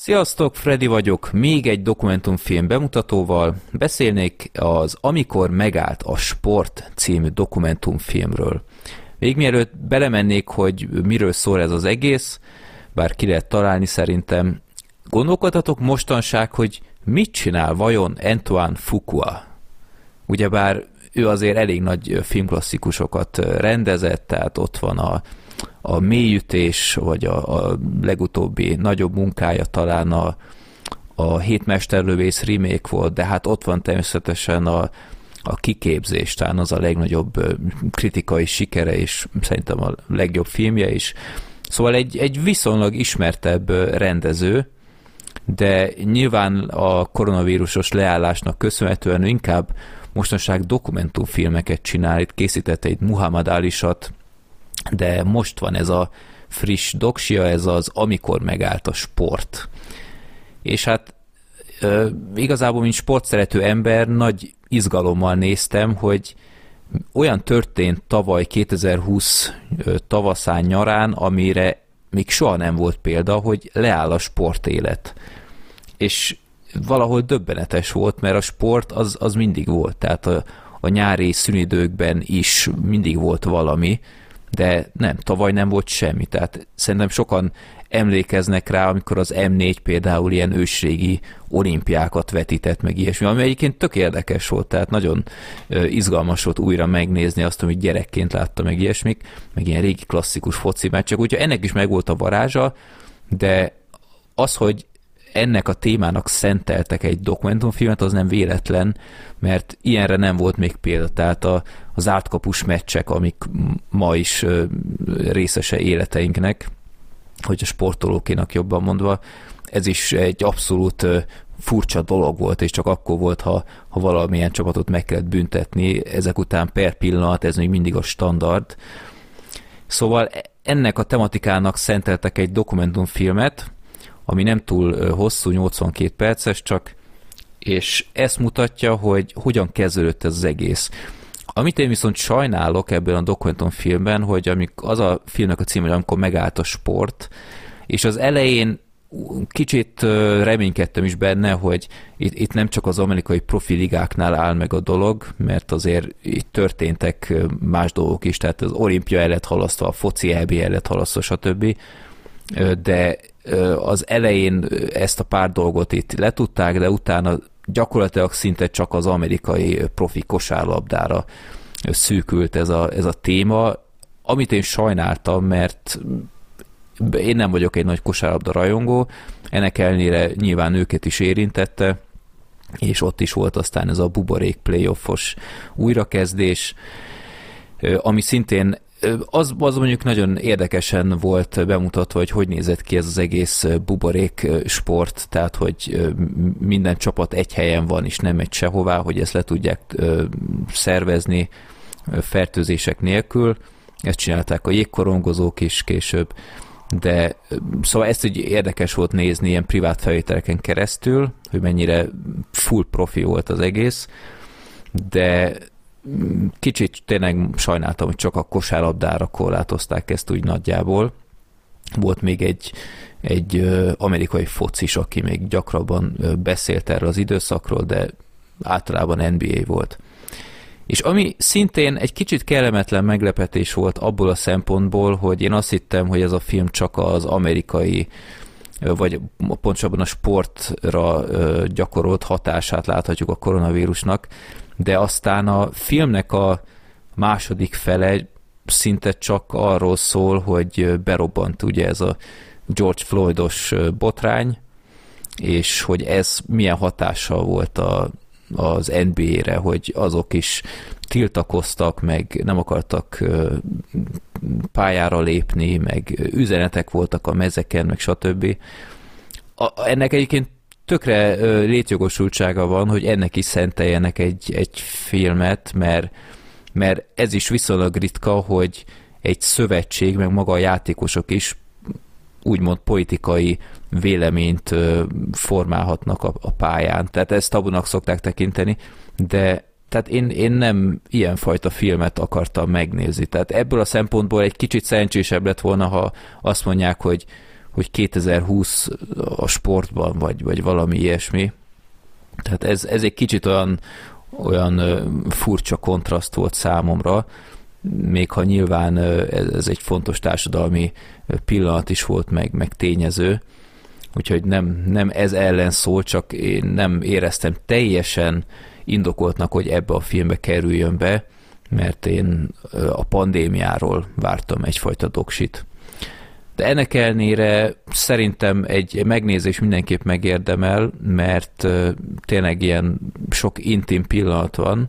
Sziasztok, Freddy vagyok, még egy dokumentumfilm bemutatóval. Beszélnék az Amikor megállt a sport című dokumentumfilmről. Még mielőtt belemennék, hogy miről szól ez az egész, bár ki lehet találni szerintem, gondolkodhatok mostanság, hogy mit csinál vajon Antoine Fuqua? Ugyebár ő azért elég nagy filmklasszikusokat rendezett, tehát ott van a a mélyütés, vagy a, a legutóbbi nagyobb munkája talán a, a hétmesterlövész remake volt, de hát ott van természetesen a, a kiképzés, talán az a legnagyobb kritikai sikere, és szerintem a legjobb filmje is. Szóval egy, egy viszonylag ismertebb rendező, de nyilván a koronavírusos leállásnak köszönhetően inkább mostanság dokumentumfilmeket csinál. Itt készített egy Muhammad Alisat, de most van ez a friss doksia, ez az Amikor megállt a sport. És hát igazából, mint sportszerető ember, nagy izgalommal néztem, hogy olyan történt tavaly 2020 tavaszán nyarán, amire még soha nem volt példa, hogy leáll a sportélet. És valahol döbbenetes volt, mert a sport az, az mindig volt, tehát a, a nyári szünidőkben is mindig volt valami, de nem, tavaly nem volt semmi, tehát szerintem sokan emlékeznek rá, amikor az M4 például ilyen ősrégi olimpiákat vetített meg ilyesmi, ami egyébként tök érdekes volt, tehát nagyon izgalmas volt újra megnézni azt, amit gyerekként látta meg ilyesmik, meg ilyen régi klasszikus foci meccsek, úgyhogy ennek is megvolt a varázsa, de az, hogy ennek a témának szenteltek egy dokumentumfilmet, az nem véletlen, mert ilyenre nem volt még példa. Tehát a, az ártkapus meccsek, amik ma is részese életeinknek, hogy a sportolókénak jobban mondva, ez is egy abszolút furcsa dolog volt, és csak akkor volt, ha, ha valamilyen csapatot meg kellett büntetni, ezek után per pillanat, ez még mindig a standard. Szóval ennek a tematikának szenteltek egy dokumentumfilmet, ami nem túl hosszú, 82 perces csak, és ezt mutatja, hogy hogyan kezdődött ez az egész. Amit én viszont sajnálok ebben a dokumentumfilmben, hogy amik az a filmnek a cím, hogy amikor megállt a sport, és az elején kicsit reménykedtem is benne, hogy itt, itt nem csak az amerikai profiligáknál áll meg a dolog, mert azért itt történtek más dolgok is, tehát az olimpia el lett halasztva, a foci EB el lett halasztva, stb. De az elején ezt a pár dolgot itt letudták, de utána gyakorlatilag szinte csak az amerikai profi kosárlabdára szűkült ez a, ez a téma, amit én sajnáltam, mert én nem vagyok egy nagy kosárlabda rajongó, ennek ellenére nyilván őket is érintette, és ott is volt aztán ez a buborék playoffos újrakezdés, ami szintén az, az mondjuk nagyon érdekesen volt bemutatva, hogy hogy nézett ki ez az egész buborék sport, tehát hogy minden csapat egy helyen van, és nem megy sehová, hogy ezt le tudják szervezni fertőzések nélkül. Ezt csinálták a jégkorongozók is később, de szóval ezt úgy érdekes volt nézni ilyen privát felvételeken keresztül, hogy mennyire full profi volt az egész, de kicsit tényleg sajnáltam, hogy csak a kosárlabdára korlátozták ezt úgy nagyjából. Volt még egy, egy amerikai focis, aki még gyakrabban beszélt erről az időszakról, de általában NBA volt. És ami szintén egy kicsit kellemetlen meglepetés volt abból a szempontból, hogy én azt hittem, hogy ez a film csak az amerikai vagy pontosabban a sportra gyakorolt hatását láthatjuk a koronavírusnak, de aztán a filmnek a második fele szinte csak arról szól, hogy berobbant ugye ez a George Floydos botrány, és hogy ez milyen hatással volt a, az NBA-re, hogy azok is tiltakoztak, meg nem akartak pályára lépni, meg üzenetek voltak a mezeken, meg stb. A, ennek egyébként tökre létjogosultsága van, hogy ennek is szenteljenek egy, egy filmet, mert, mert ez is viszonylag ritka, hogy egy szövetség, meg maga a játékosok is úgymond politikai véleményt formálhatnak a, a pályán. Tehát ezt tabunak szokták tekinteni, de tehát én, én nem ilyenfajta filmet akartam megnézni. Tehát ebből a szempontból egy kicsit szerencsésebb lett volna, ha azt mondják, hogy hogy 2020 a sportban, vagy, vagy valami ilyesmi. Tehát ez, ez egy kicsit olyan, olyan furcsa kontraszt volt számomra, még ha nyilván ez egy fontos társadalmi pillanat is volt, meg, meg tényező, úgyhogy nem, nem ez ellen szól, csak én nem éreztem teljesen indokoltnak, hogy ebbe a filmbe kerüljön be, mert én a pandémiáról vártam egyfajta doksit. De ennek ellenére szerintem egy megnézés mindenképp megérdemel, mert tényleg ilyen sok intim pillanat van,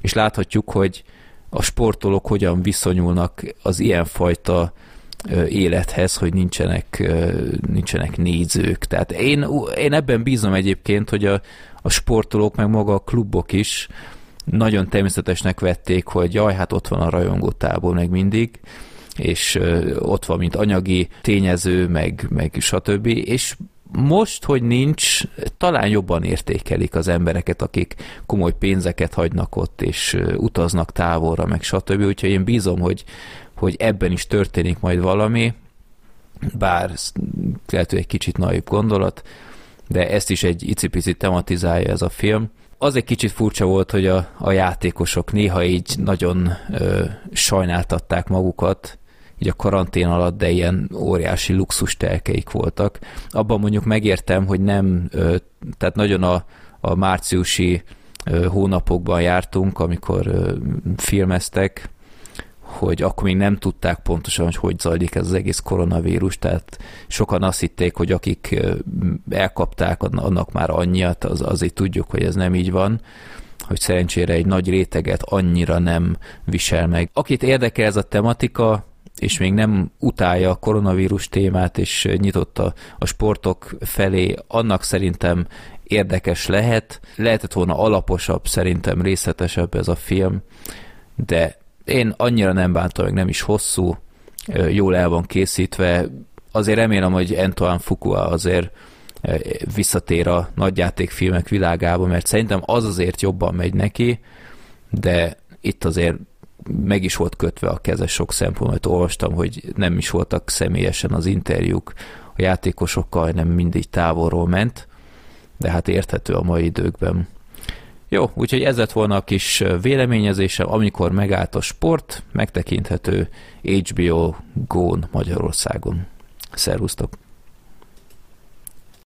és láthatjuk, hogy a sportolók hogyan viszonyulnak az ilyenfajta élethez, hogy nincsenek, nincsenek nézők. Tehát én, én ebben bízom egyébként, hogy a, a sportolók, meg maga a klubok is nagyon természetesnek vették, hogy jaj, hát ott van a rajongótából meg mindig, és ott van, mint anyagi tényező, meg, meg stb. És most, hogy nincs, talán jobban értékelik az embereket, akik komoly pénzeket hagynak ott, és utaznak távolra, meg stb. Úgyhogy én bízom, hogy, hogy ebben is történik majd valami, bár lehet, hogy egy kicsit naiv gondolat, de ezt is egy icipici tematizálja ez a film. Az egy kicsit furcsa volt, hogy a, a játékosok néha így nagyon ö, sajnáltatták magukat, így a karantén alatt, de ilyen óriási luxus telkeik voltak. Abban mondjuk megértem, hogy nem, tehát nagyon a, a márciusi hónapokban jártunk, amikor filmeztek, hogy akkor még nem tudták pontosan, hogy hogy zajlik ez az egész koronavírus, tehát sokan azt hitték, hogy akik elkapták, annak már annyiat, az, azért tudjuk, hogy ez nem így van, hogy szerencsére egy nagy réteget annyira nem visel meg. Akit érdekel ez a tematika, és még nem utálja a koronavírus témát, és nyitott a, a sportok felé, annak szerintem érdekes lehet. Lehetett volna alaposabb, szerintem részletesebb ez a film, de én annyira nem bántam, meg nem is hosszú, jól el van készítve. Azért remélem, hogy Antoine Fuqua azért visszatér a nagyjátékfilmek világába, mert szerintem az azért jobban megy neki, de itt azért meg is volt kötve a keze sok szempontból, olvastam, hogy nem is voltak személyesen az interjúk a játékosokkal, hanem mindig távolról ment, de hát érthető a mai időkben. Jó, úgyhogy ez lett volna a kis véleményezésem, amikor megállt a sport, megtekinthető HBO Go-n Magyarországon. Szervusztok!